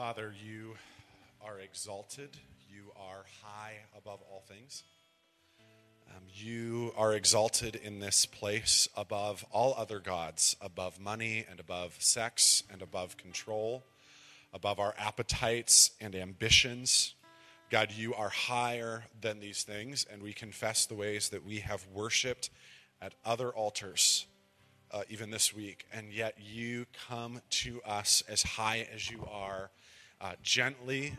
Father, you are exalted. You are high above all things. Um, you are exalted in this place above all other gods, above money and above sex and above control, above our appetites and ambitions. God, you are higher than these things, and we confess the ways that we have worshiped at other altars, uh, even this week, and yet you come to us as high as you are, uh, gently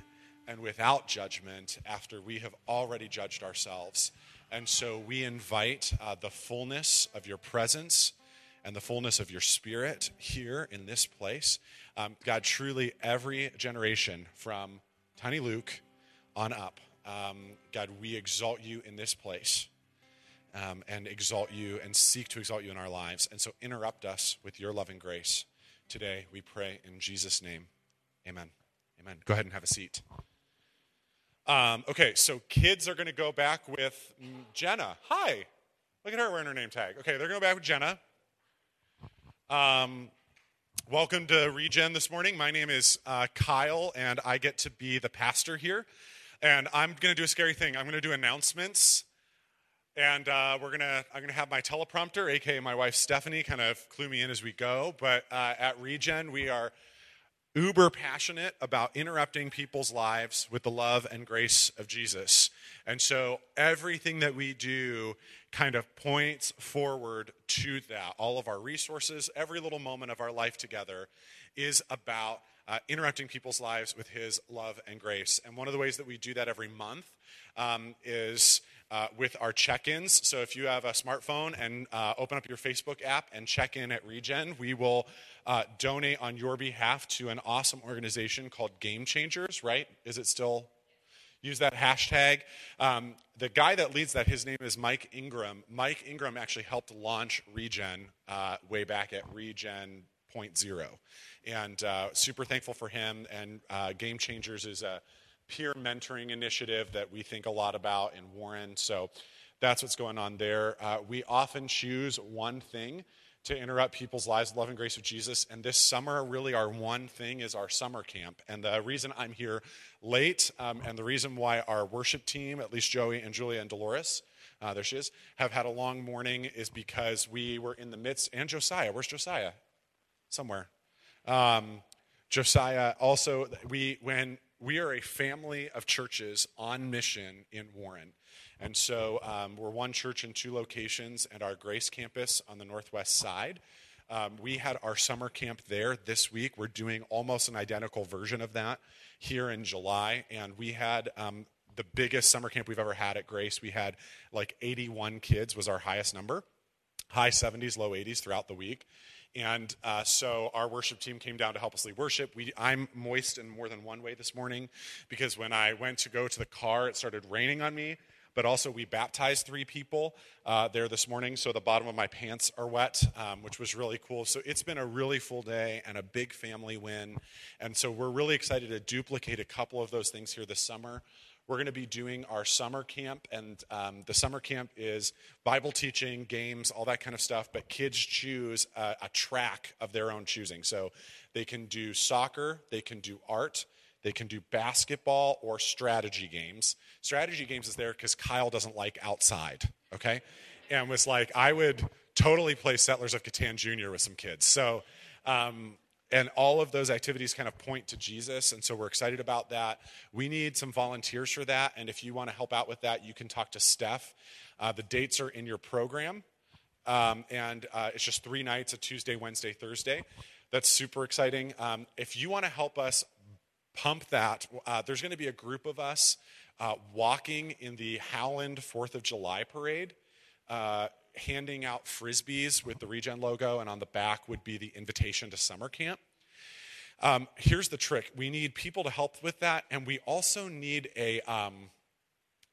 and without judgment, after we have already judged ourselves. And so we invite uh, the fullness of your presence and the fullness of your spirit here in this place. Um, God, truly, every generation from Tiny Luke on up. Um, God, we exalt you in this place um, and exalt you and seek to exalt you in our lives. And so interrupt us with your loving grace today, we pray in Jesus' name. Amen. Amen. Go ahead and have a seat. Um, okay, so kids are going to go back with Jenna. Hi. Look at her wearing her name tag. Okay, they're going to go back with Jenna. Um, welcome to Regen this morning. My name is uh, Kyle, and I get to be the pastor here. And I'm going to do a scary thing. I'm going to do announcements. And uh, we're gonna, I'm gonna have my teleprompter, aka my wife Stephanie, kind of clue me in as we go. But uh, at Regen, we are uber passionate about interrupting people's lives with the love and grace of Jesus. And so everything that we do kind of points forward to that. All of our resources, every little moment of our life together is about uh, interrupting people's lives with his love and grace. And one of the ways that we do that every month um, is uh, with our check ins. So if you have a smartphone and uh, open up your Facebook app and check in at Regen, we will uh, donate on your behalf to an awesome organization called Game Changers, right? Is it still? Use that hashtag. Um, the guy that leads that, his name is Mike Ingram. Mike Ingram actually helped launch Regen uh, way back at Regen Point Zero. And uh, super thankful for him. And uh, Game Changers is a peer mentoring initiative that we think a lot about in Warren. So that's what's going on there. Uh, we often choose one thing to interrupt people's lives, love and grace of Jesus. And this summer, really, our one thing is our summer camp. And the reason I'm here late, um, and the reason why our worship team, at least Joey and Julia and Dolores, uh, there she is, have had a long morning is because we were in the midst, and Josiah, where's Josiah? Somewhere. Um, Josiah also, we, when we are a family of churches on mission in Warren. And so um, we're one church in two locations and our Grace campus on the northwest side. Um, we had our summer camp there this week. We're doing almost an identical version of that here in July. And we had um, the biggest summer camp we've ever had at Grace. We had like 81 kids was our highest number, high 70s, low 80s throughout the week. And uh, so our worship team came down to help us lead worship. We, I'm moist in more than one way this morning because when I went to go to the car, it started raining on me but also we baptized three people uh, there this morning, so the bottom of my pants are wet, um, which was really cool. So it's been a really full day and a big family win. And so we're really excited to duplicate a couple of those things here this summer. We're going to be doing our summer camp, and um, the summer camp is Bible teaching, games, all that kind of stuff. But kids choose a, a track of their own choosing. So they can do soccer, they can do art, they can do basketball or strategy games. Strategy games is there because Kyle doesn't like outside, okay? And was like, I would totally play Settlers of Catan Jr. with some kids. So, um, and all of those activities kind of point to Jesus. And so we're excited about that. We need some volunteers for that. And if you want to help out with that, you can talk to Steph. Uh, the dates are in your program. Um, and uh, it's just three nights a Tuesday, Wednesday, Thursday. That's super exciting. Um, if you want to help us pump that. Uh, there's going to be a group of us uh, walking in the Howland Fourth of July parade, uh, handing out frisbees with the Regen logo, and on the back would be the invitation to summer camp. Um, here's the trick: we need people to help with that, and we also need a um,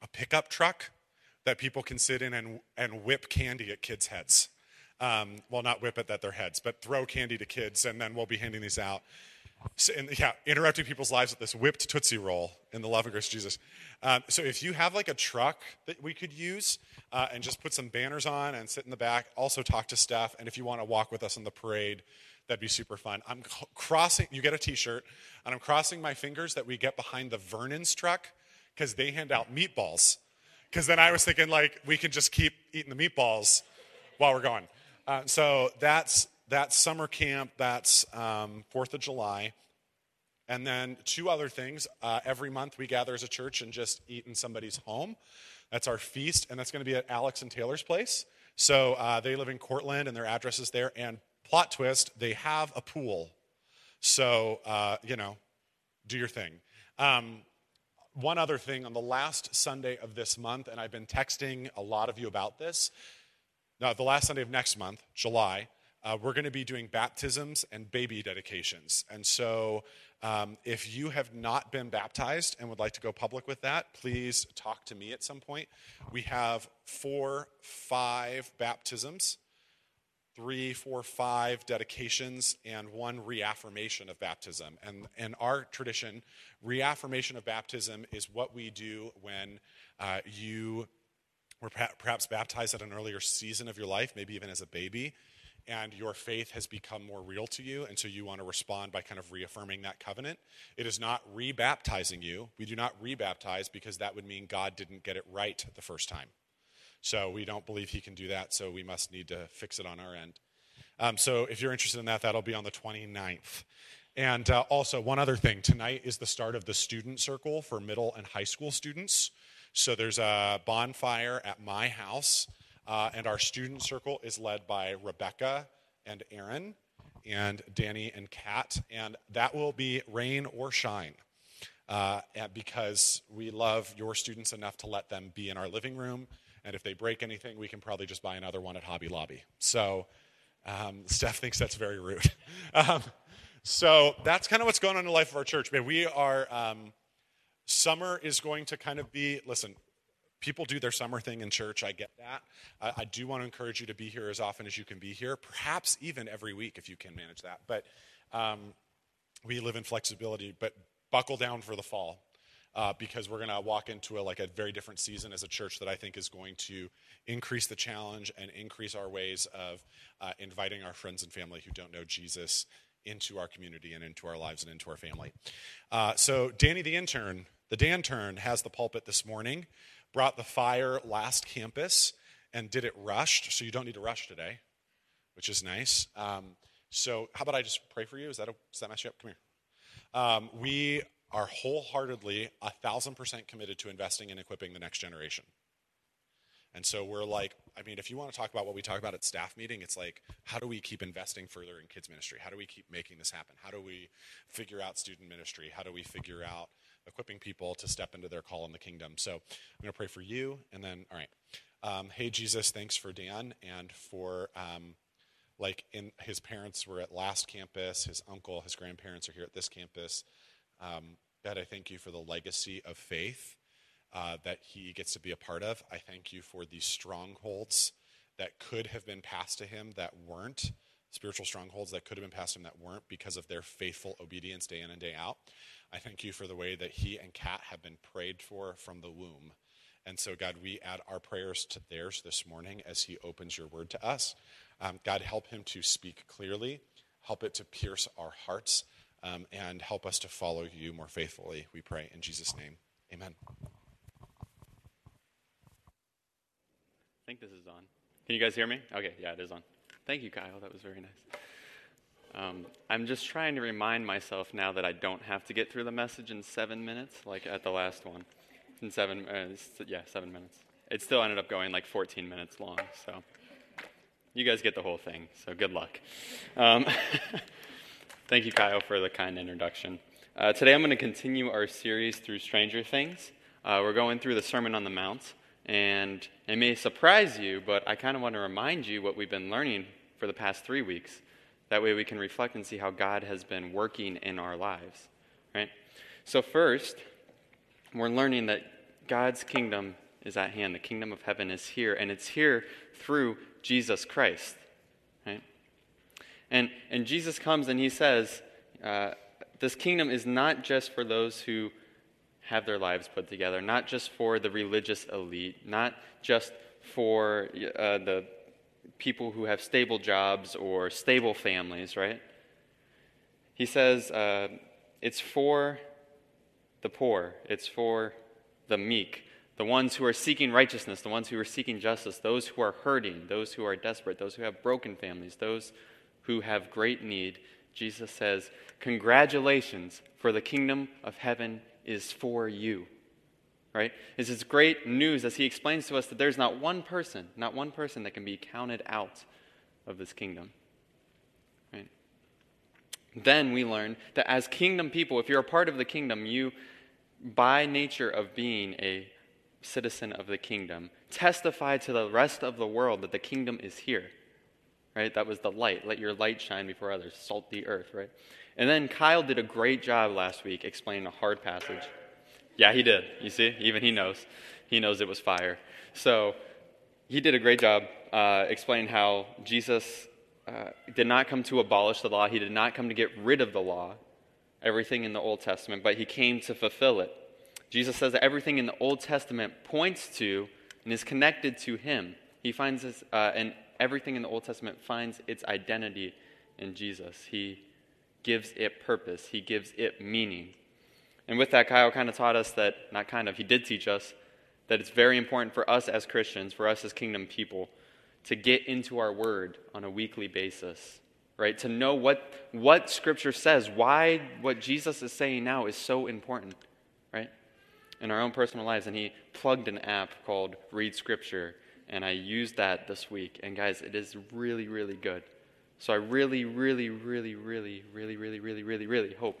a pickup truck that people can sit in and and whip candy at kids' heads. Um, well, not whip it at their heads, but throw candy to kids, and then we'll be handing these out. So, and, yeah, interrupting people's lives with this whipped Tootsie Roll in the love of Christ Jesus. Um, so if you have like a truck that we could use uh, and just put some banners on and sit in the back, also talk to staff. And if you want to walk with us in the parade, That'd be super fun. I'm crossing, you get a t shirt, and I'm crossing my fingers that we get behind the Vernon's truck because they hand out meatballs. Because then I was thinking, like, we can just keep eating the meatballs while we're going. Uh, so that's, that's summer camp, that's um, 4th of July. And then two other things. Uh, every month we gather as a church and just eat in somebody's home. That's our feast, and that's going to be at Alex and Taylor's place. So uh, they live in Cortland, and their address is there. And plot twist, they have a pool. So, uh, you know, do your thing. Um, one other thing on the last Sunday of this month, and I've been texting a lot of you about this. Now, the last Sunday of next month, July, uh, we're going to be doing baptisms and baby dedications. And so, um, if you have not been baptized and would like to go public with that, please talk to me at some point. We have four, five baptisms, three, four, five dedications, and one reaffirmation of baptism. And in our tradition, reaffirmation of baptism is what we do when uh, you were perhaps baptized at an earlier season of your life, maybe even as a baby and your faith has become more real to you, and so you want to respond by kind of reaffirming that covenant. It is not rebaptizing you. We do not rebaptize because that would mean God didn't get it right the first time. So we don't believe He can do that, so we must need to fix it on our end. Um, so if you're interested in that, that'll be on the 29th. And uh, also, one other thing tonight is the start of the student circle for middle and high school students. So there's a bonfire at my house uh, and our student circle is led by Rebecca and Aaron and Danny and Kat. And that will be rain or shine uh, because we love your students enough to let them be in our living room. And if they break anything, we can probably just buy another one at Hobby Lobby. So um, Steph thinks that's very rude. um, so that's kind of what's going on in the life of our church. Man, we are, um, summer is going to kind of be, listen, people do their summer thing in church. I get that. I, I, do want to encourage you to be here as often as you can be here, perhaps even every week if you can manage that. But um, we live in flexibility, but buckle down for the fall. Uh, because we're going to walk into a, like a very different season as a church that I think is going to increase the challenge and increase our ways of uh, inviting our friends and family who don't know Jesus into our community and into our lives and into our family. Uh, so Danny the intern, the Dan turn, has the pulpit this morning brought the fire last campus and did it rushed, so you don't need to rush today, which is nice. Um, so, how about I just pray for you? Is that a, does that mess you up? Come here. Um, we are wholeheartedly, a thousand percent committed to investing and equipping the next generation. And so we're like, I mean, if you want to talk about what we talk about at staff meeting, it's like, how do we keep investing further in kids ministry? How do we keep making this happen? How do we figure out student ministry? How do we figure out equipping people to step into their call in the kingdom. So I'm going to pray for you, and then, all right. Um, hey, Jesus, thanks for Dan and for, um, like, in his parents were at last campus, his uncle, his grandparents are here at this campus. Um, God, I thank you for the legacy of faith uh, that he gets to be a part of. I thank you for these strongholds that could have been passed to him that weren't spiritual strongholds that could have been passed him that weren't because of their faithful obedience day in and day out. I thank you for the way that he and Kat have been prayed for from the womb. And so, God, we add our prayers to theirs this morning as he opens your word to us. Um, God, help him to speak clearly, help it to pierce our hearts, um, and help us to follow you more faithfully, we pray. In Jesus' name, amen. I think this is on. Can you guys hear me? Okay, yeah, it is on. Thank you, Kyle. That was very nice. Um, I'm just trying to remind myself now that I don't have to get through the message in seven minutes, like at the last one. In seven, uh, yeah, seven minutes. It still ended up going like 14 minutes long, so you guys get the whole thing. So good luck. Um, thank you, Kyle, for the kind introduction. Uh, today I'm going to continue our series through Stranger Things. Uh, we're going through the Sermon on the Mount, and it may surprise you, but I kind of want to remind you what we've been learning for the past three weeks. That way we can reflect and see how God has been working in our lives, right? So, first, we're learning that God's kingdom is at hand. The kingdom of heaven is here, and it's here through Jesus Christ, right? And, and Jesus comes and he says, uh, This kingdom is not just for those who have their lives put together, not just for the religious elite, not just for uh, the people who have stable jobs or stable families, right? he says uh, it's for the poor, it's for the meek, the ones who are seeking righteousness, the ones who are seeking justice, those who are hurting, those who are desperate, those who have broken families, those who have great need. Jesus says, Congratulations, for the kingdom of heaven is for you. Right? This is great news as he explains to us that there's not one person, not one person that can be counted out of this kingdom. Right? Then we learn that as kingdom people, if you're a part of the kingdom, you, by nature of being a citizen of the kingdom, testify to the rest of the world that the kingdom is here. Right? That was the light. Let your light shine before others. Salt the earth, right? And then Kyle did a great job last week explaining a hard passage. Yeah, he did. You see? Even he knows. He knows it was fire. So he did a great job uh, explaining how Jesus uh, did not come to abolish the law, he did not come to get rid of the law, everything in the Old Testament, but he came to fulfill it. Jesus says that everything in the Old Testament points to and is connected to him. He finds this, uh, and everything in the Old Testament finds its identity in Jesus. He gives it purpose, he gives it meaning. And with that, Kyle kind of taught us that, not kind of, he did teach us that it's very important for us as Christians, for us as kingdom people, to get into our word on a weekly basis, right? To know what, what Scripture says, why what Jesus is saying now is so important, right? In our own personal lives. And he plugged an app called Read Scripture, and I used that this week. And guys, it is really, really good. So I really, really, really, really, really, really, really, really, really hope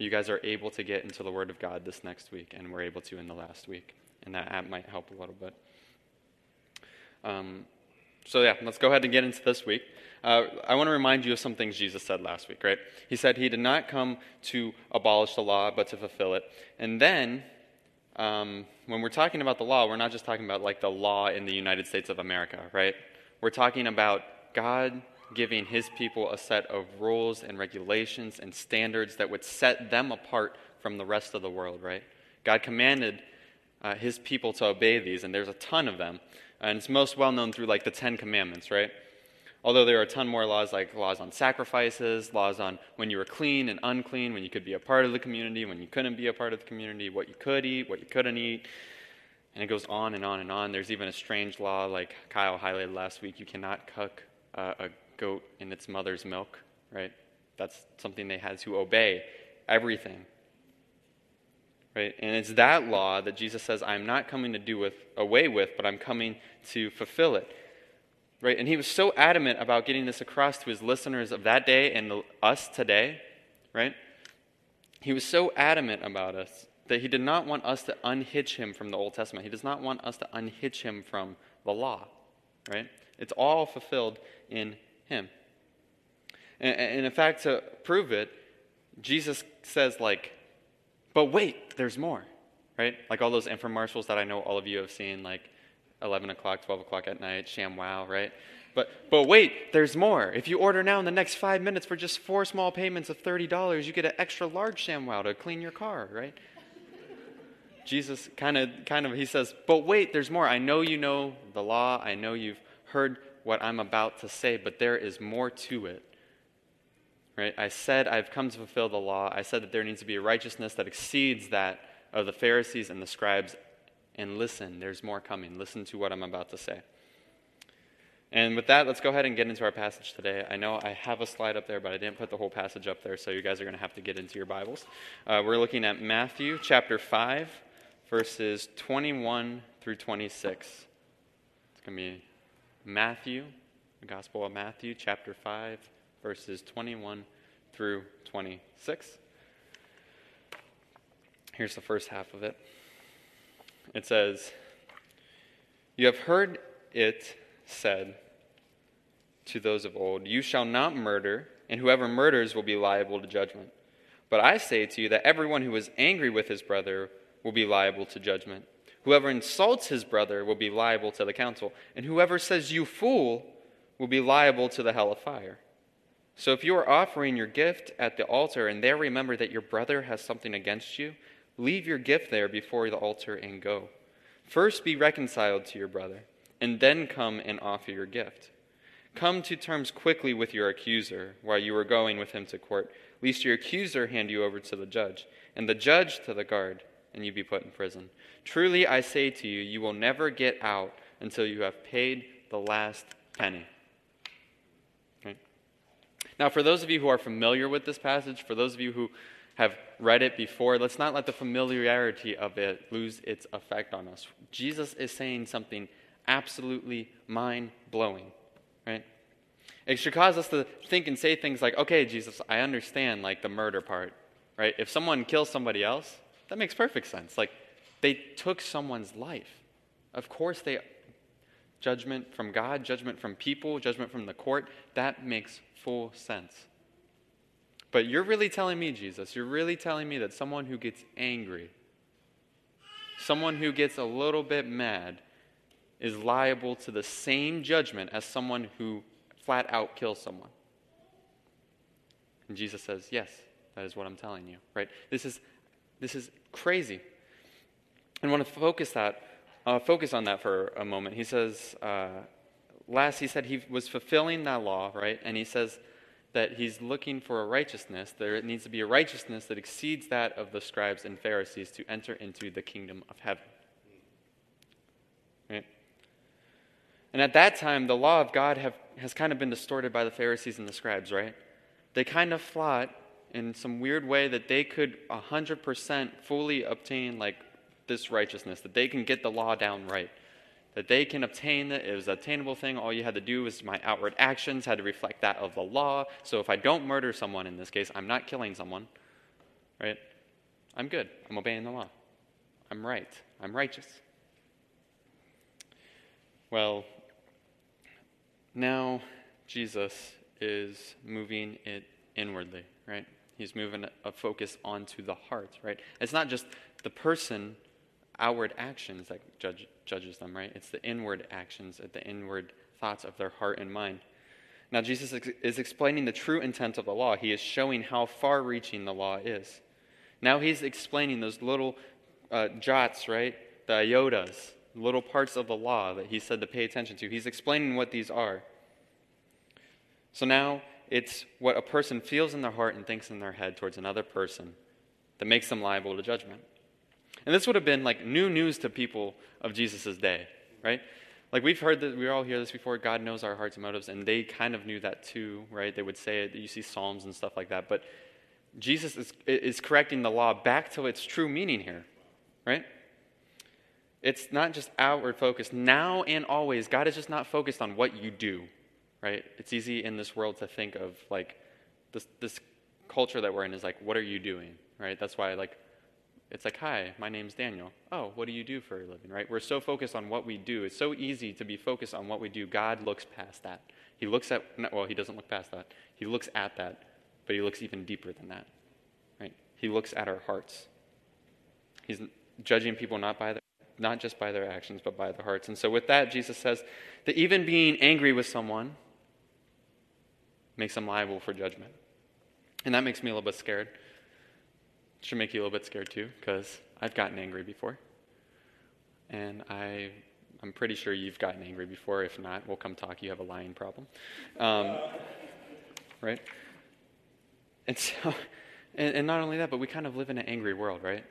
you guys are able to get into the Word of God this next week, and we're able to in the last week. And that app might help a little bit. Um, so, yeah, let's go ahead and get into this week. Uh, I want to remind you of some things Jesus said last week, right? He said he did not come to abolish the law, but to fulfill it. And then, um, when we're talking about the law, we're not just talking about like the law in the United States of America, right? We're talking about God giving his people a set of rules and regulations and standards that would set them apart from the rest of the world, right? God commanded uh, his people to obey these, and there's a ton of them. And it's most well known through like the Ten Commandments, right? Although there are a ton more laws, like laws on sacrifices, laws on when you were clean and unclean, when you could be a part of the community, when you couldn't be a part of the community, what you could eat, what you couldn't eat. And it goes on and on and on. There's even a strange law, like Kyle highlighted last week you cannot cook uh, a goat in its mother's milk, right? That's something they had to obey. Everything. Right? And it's that law that Jesus says, I'm not coming to do with, away with, but I'm coming to fulfill it. Right? And he was so adamant about getting this across to his listeners of that day and us today, right? He was so adamant about us that he did not want us to unhitch him from the Old Testament. He does not want us to unhitch him from the law, right? It's all fulfilled in him. And, and in fact, to prove it, Jesus says, like, but wait, there's more, right? Like all those infomercials that I know all of you have seen, like 11 o'clock, 12 o'clock at night, ShamWow, right? But, but wait, there's more. If you order now in the next five minutes for just four small payments of $30, you get an extra large ShamWow to clean your car, right? Jesus kind of, kind of, he says, but wait, there's more. I know you know the law. I know you've heard what I'm about to say, but there is more to it. Right? I said I've come to fulfill the law. I said that there needs to be a righteousness that exceeds that of the Pharisees and the scribes. And listen, there's more coming. Listen to what I'm about to say. And with that, let's go ahead and get into our passage today. I know I have a slide up there, but I didn't put the whole passage up there, so you guys are going to have to get into your Bibles. Uh, we're looking at Matthew chapter 5, verses 21 through 26. It's going to be Matthew, the Gospel of Matthew, chapter 5, verses 21 through 26. Here's the first half of it. It says, You have heard it said to those of old, You shall not murder, and whoever murders will be liable to judgment. But I say to you that everyone who is angry with his brother will be liable to judgment. Whoever insults his brother will be liable to the council, and whoever says, You fool, will be liable to the hell of fire. So if you are offering your gift at the altar and there remember that your brother has something against you, leave your gift there before the altar and go. First be reconciled to your brother, and then come and offer your gift. Come to terms quickly with your accuser while you are going with him to court, lest your accuser hand you over to the judge, and the judge to the guard, and you'd be put in prison. Truly I say to you, you will never get out until you have paid the last penny. Right? Now, for those of you who are familiar with this passage, for those of you who have read it before, let's not let the familiarity of it lose its effect on us. Jesus is saying something absolutely mind blowing right? It should cause us to think and say things like, okay, Jesus, I understand like the murder part, right? If someone kills somebody else, that makes perfect sense. Like they took someone's life. Of course they judgment from God, judgment from people, judgment from the court, that makes full sense. But you're really telling me, Jesus, you're really telling me that someone who gets angry, someone who gets a little bit mad, is liable to the same judgment as someone who flat out kills someone. And Jesus says, Yes, that is what I'm telling you, right? This is, this is crazy. And I want to focus, that, uh, focus on that for a moment. He says, uh, last, he said he was fulfilling that law, right? And he says that he's looking for a righteousness. There needs to be a righteousness that exceeds that of the scribes and Pharisees to enter into the kingdom of heaven. Right? And at that time, the law of God have, has kind of been distorted by the Pharisees and the scribes, right? They kind of thought in some weird way that they could 100% fully obtain like this righteousness, that they can get the law down right, that they can obtain it. It was an attainable thing. All you had to do was my outward actions had to reflect that of the law. So if I don't murder someone in this case, I'm not killing someone, right? I'm good. I'm obeying the law. I'm right. I'm righteous. Well, now Jesus is moving it inwardly, right? He's moving a focus onto the heart, right? It's not just the person, outward actions that judge, judges them, right? It's the inward actions, the inward thoughts of their heart and mind. Now, Jesus is explaining the true intent of the law. He is showing how far reaching the law is. Now, he's explaining those little uh, jots, right? The iotas, little parts of the law that he said to pay attention to. He's explaining what these are. So now it's what a person feels in their heart and thinks in their head towards another person that makes them liable to judgment. And this would have been like new news to people of Jesus' day, right? Like we've heard that we all hear this before. God knows our hearts and motives, and they kind of knew that too, right? They would say it. You see Psalms and stuff like that. But Jesus is, is correcting the law back to its true meaning here, right? It's not just outward focus. Now and always, God is just not focused on what you do, right? It's easy in this world to think of like this, this culture that we're in is like, what are you doing, right? That's why like it's like, hi, my name's Daniel. Oh, what do you do for a living, right? We're so focused on what we do. It's so easy to be focused on what we do. God looks past that. He looks at, well, he doesn't look past that. He looks at that, but he looks even deeper than that, right? He looks at our hearts. He's judging people not by their not just by their actions, but by their hearts. And so, with that, Jesus says that even being angry with someone makes them liable for judgment. And that makes me a little bit scared. It should make you a little bit scared too, because I've gotten angry before. And I, I'm pretty sure you've gotten angry before. If not, we'll come talk. You have a lying problem. Um, right? And so, and, and not only that, but we kind of live in an angry world, right?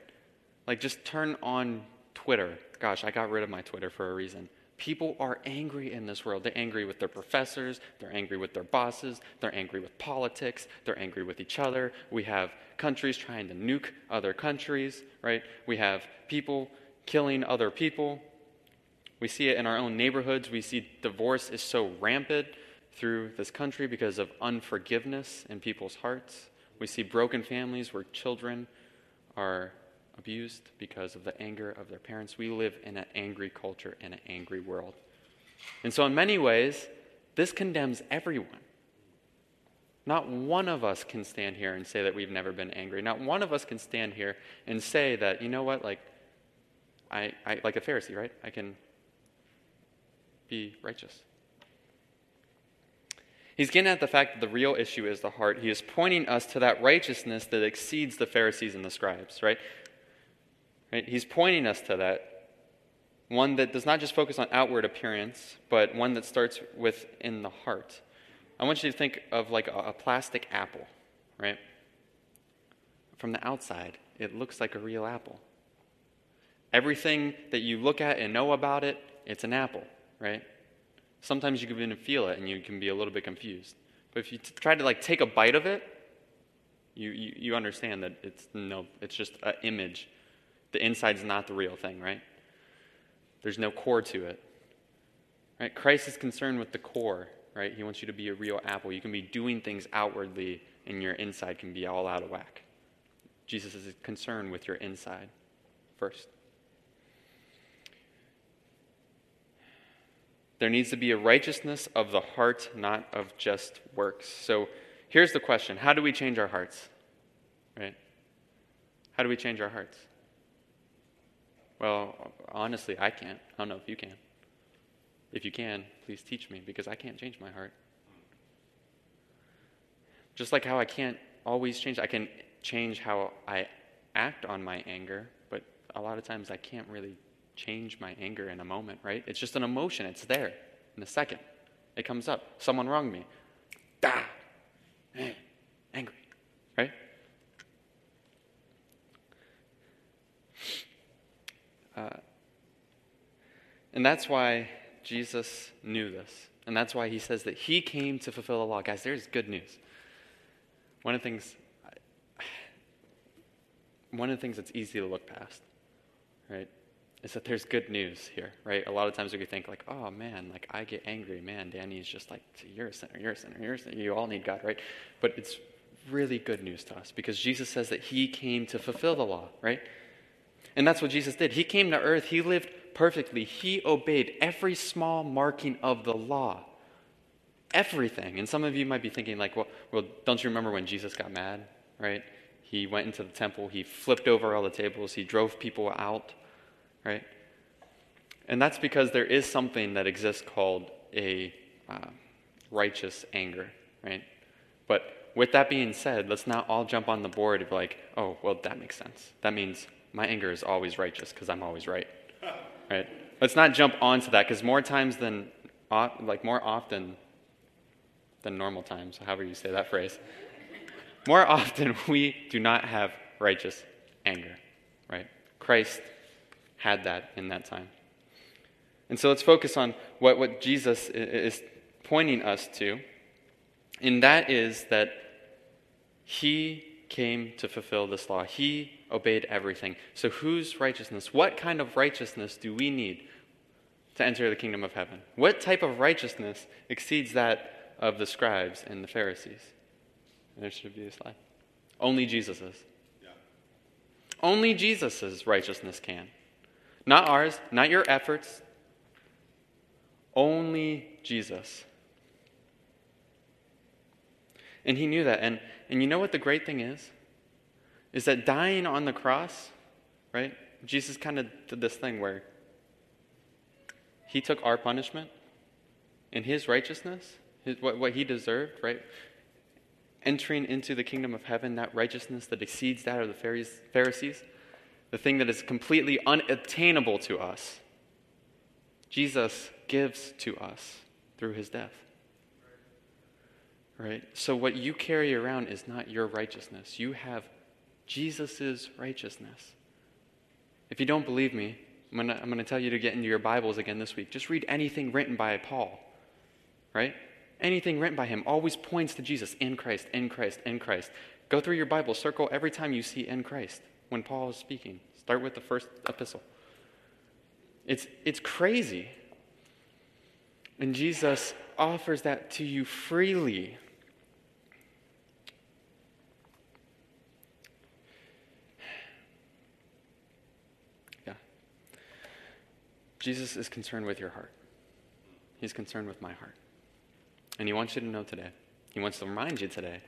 Like, just turn on Twitter. Gosh, I got rid of my Twitter for a reason. People are angry in this world. They're angry with their professors, they're angry with their bosses, they're angry with politics, they're angry with each other. We have countries trying to nuke other countries, right? We have people killing other people. We see it in our own neighborhoods. We see divorce is so rampant through this country because of unforgiveness in people's hearts. We see broken families where children are abused because of the anger of their parents. We live in an angry culture, in an angry world. And so, in many ways, this condemns everyone. Not one of us can stand here and say that we've never been angry. Not one of us can stand here and say that, you know what, like, I, I like a Pharisee, right? I can be righteous. He's getting at the fact that the real issue is the heart. He is pointing us to that righteousness that exceeds the Pharisees and the scribes, right? Right? He's pointing us to that. one that does not just focus on outward appearance, but one that starts within the heart. I want you to think of like a, plastic apple, right? From the outside, it looks like a real apple. Everything that you look at and know about it, it's an apple, right? Sometimes you can even feel it and you can be a little bit confused. But if you t- try to like take a bite of it, you, you, you understand that it's no, it's just an image. The inside's not the real thing, right? There's no core to it. Right? Christ is concerned with the core, right? He wants you to be a real apple. You can be doing things outwardly and your inside can be all out of whack. Jesus is concerned with your inside first. There needs to be a righteousness of the heart, not of just works. So here's the question How do we change our hearts? Right? How do we change our hearts? Well, honestly, I can't. I don't know if you can. If you can, please teach me because I can't change my heart. Just like how I can't always change, I can change how I act on my anger, but a lot of times I can't really change my anger in a moment, right? It's just an emotion, it's there in a second. It comes up. Someone wronged me. Da! Eh, angry, right? Uh, and that's why Jesus knew this. And that's why he says that he came to fulfill the law. Guys, there's good news. One of the things one of the things that's easy to look past, right, is that there's good news here, right? A lot of times we think like, oh man, like I get angry, man, Danny's just like, you're a sinner, you're a sinner, you're a sinner, you all need God, right? But it's really good news to us because Jesus says that he came to fulfill the law, right? And that's what Jesus did. He came to earth, he lived perfectly, he obeyed every small marking of the law. Everything. And some of you might be thinking, like, well, well, don't you remember when Jesus got mad, right? He went into the temple, he flipped over all the tables, he drove people out, right? And that's because there is something that exists called a uh, righteous anger, right? But with that being said, let's not all jump on the board of like, oh, well, that makes sense. That means my anger is always righteous because I'm always right. Right? Let's not jump onto that because more times than, like more often than normal times, however you say that phrase, more often we do not have righteous anger. Right? Christ had that in that time. And so let's focus on what, what Jesus is pointing us to, and that is that he came to fulfill this law. He obeyed everything. So, whose righteousness? What kind of righteousness do we need to enter the kingdom of heaven? What type of righteousness exceeds that of the scribes and the Pharisees? There should be a slide. Only Jesus's. Yeah. Only Jesus's righteousness can. Not ours, not your efforts. Only Jesus. And he knew that. And, and you know what the great thing is? Is that dying on the cross, right? Jesus kind of did this thing where he took our punishment and his righteousness, his, what, what he deserved, right? Entering into the kingdom of heaven, that righteousness that exceeds that of the Pharisees, the thing that is completely unattainable to us, Jesus gives to us through his death. Right? So, what you carry around is not your righteousness. You have Jesus' righteousness. If you don't believe me, I'm going to tell you to get into your Bibles again this week. Just read anything written by Paul. Right? Anything written by him always points to Jesus in Christ, in Christ, in Christ. Go through your Bible, circle every time you see in Christ when Paul is speaking. Start with the first epistle. It's, it's crazy. And Jesus offers that to you freely. Jesus is concerned with your heart. He's concerned with my heart. And he wants you to know today, he wants to remind you today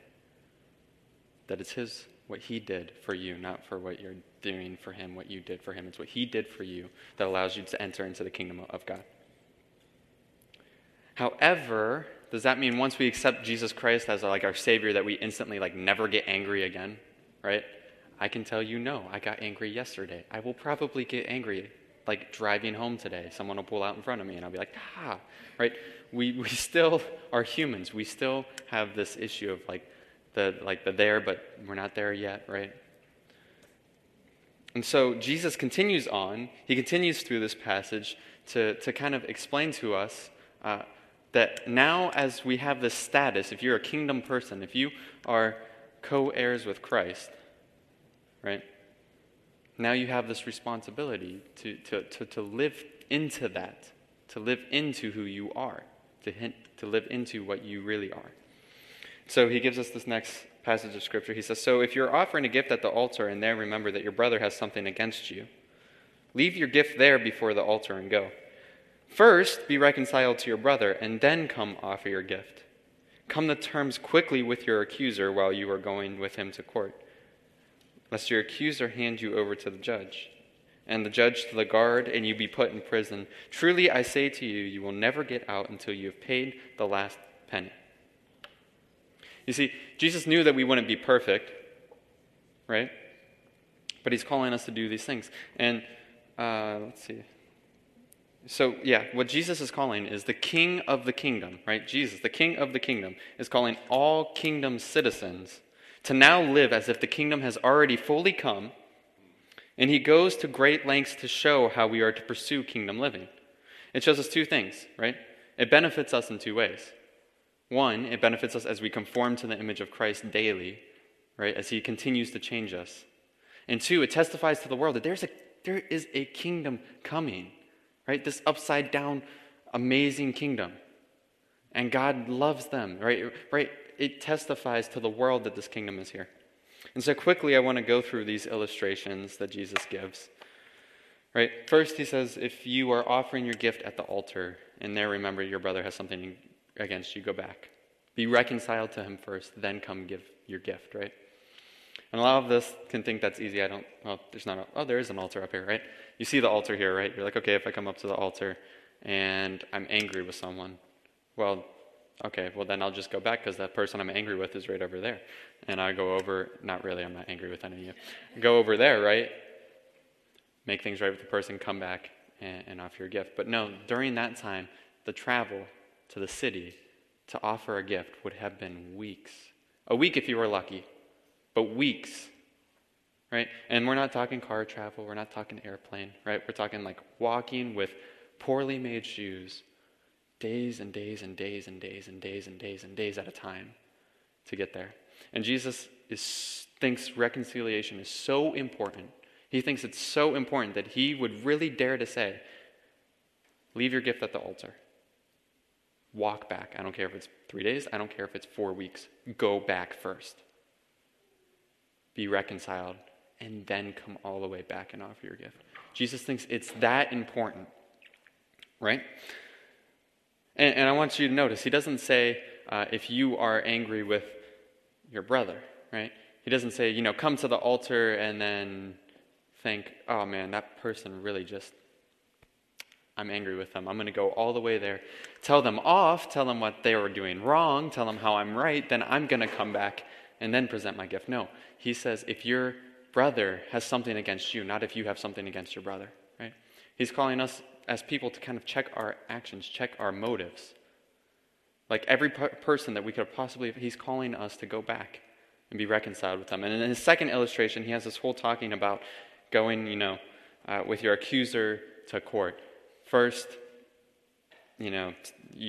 that it's his, what he did for you, not for what you're doing for him, what you did for him. It's what he did for you that allows you to enter into the kingdom of God. However, does that mean once we accept Jesus Christ as like our Savior that we instantly like never get angry again? Right? I can tell you no. I got angry yesterday. I will probably get angry like driving home today. Someone will pull out in front of me, and I'll be like, ah, right? We, we still are humans. We still have this issue of like the, like the there, but we're not there yet, right? And so Jesus continues on. He continues through this passage to, to kind of explain to us uh, that now, as we have this status, if you're a kingdom person, if you are co heirs with Christ, right? Now you have this responsibility to, to, to, to live into that, to live into who you are, to, hint, to live into what you really are. So he gives us this next passage of Scripture. He says, So if you're offering a gift at the altar and there remember that your brother has something against you, leave your gift there before the altar and go. First, be reconciled to your brother, and then come offer your gift. Come to terms quickly with your accuser while you are going with him to court, lest your accuser hand you over to the judge, and the judge to the guard, and you be put in prison. Truly, I say to you, you will never get out until you have paid the last penny. You see, Jesus knew that we wouldn't be perfect, right? But he's calling us to do these things. And uh, let's see. So, yeah, what Jesus is calling is the king of the kingdom, right? Jesus, the king of the kingdom, is calling all kingdom citizens to now live as if the kingdom has already fully come. And he goes to great lengths to show how we are to pursue kingdom living. It shows us two things, right? It benefits us in two ways. One, it benefits us as we conform to the image of Christ daily, right, as he continues to change us. And two, it testifies to the world that there's a, there is a kingdom coming, right? This upside down, amazing kingdom. And God loves them, right? Right? It testifies to the world that this kingdom is here. And so quickly, I want to go through these illustrations that Jesus gives. Right? First, he says, if you are offering your gift at the altar, and there remember your brother has something against you, go back. Be reconciled to him first, then come give your gift, right? And a lot of this can think that's easy. I don't, well, there's not, a, oh, there is an altar up here, right? You see the altar here, right? You're like, okay, if I come up to the altar and I'm angry with someone, well, okay, well, then I'll just go back because that person I'm angry with is right over there. And I go over, not really, I'm not angry with any of you. Go over there, right? Make things right with the person, come back and, and offer your gift. But no, during that time, the travel, to the city to offer a gift would have been weeks. A week if you were lucky, but weeks. Right? And we're not talking car travel, we're not talking airplane, right? We're talking like walking with poorly made shoes days and days and days and days and days and days and days at a time to get there. And Jesus is, thinks reconciliation is so important. He thinks it's so important that he would really dare to say, Leave your gift at the altar. Walk back. I don't care if it's three days, I don't care if it's four weeks. Go back first. Be reconciled, and then come all the way back and offer your gift. Jesus thinks it's that important, right? And, and I want you to notice, he doesn't say uh, if you are angry with your brother, right? He doesn't say, you know, come to the altar and then think, oh man, that person really just I'm angry with them. I'm going to go all the way there, tell them off, tell them what they were doing wrong, tell them how I'm right, then I'm going to come back and then present my gift. No, he says if your brother has something against you, not if you have something against your brother, right? He's calling us as people to kind of check our actions, check our motives. Like every person that we could possibly, he's calling us to go back and be reconciled with them. And in his second illustration, he has this whole talking about going, you know, uh, with your accuser to court. First, you know, you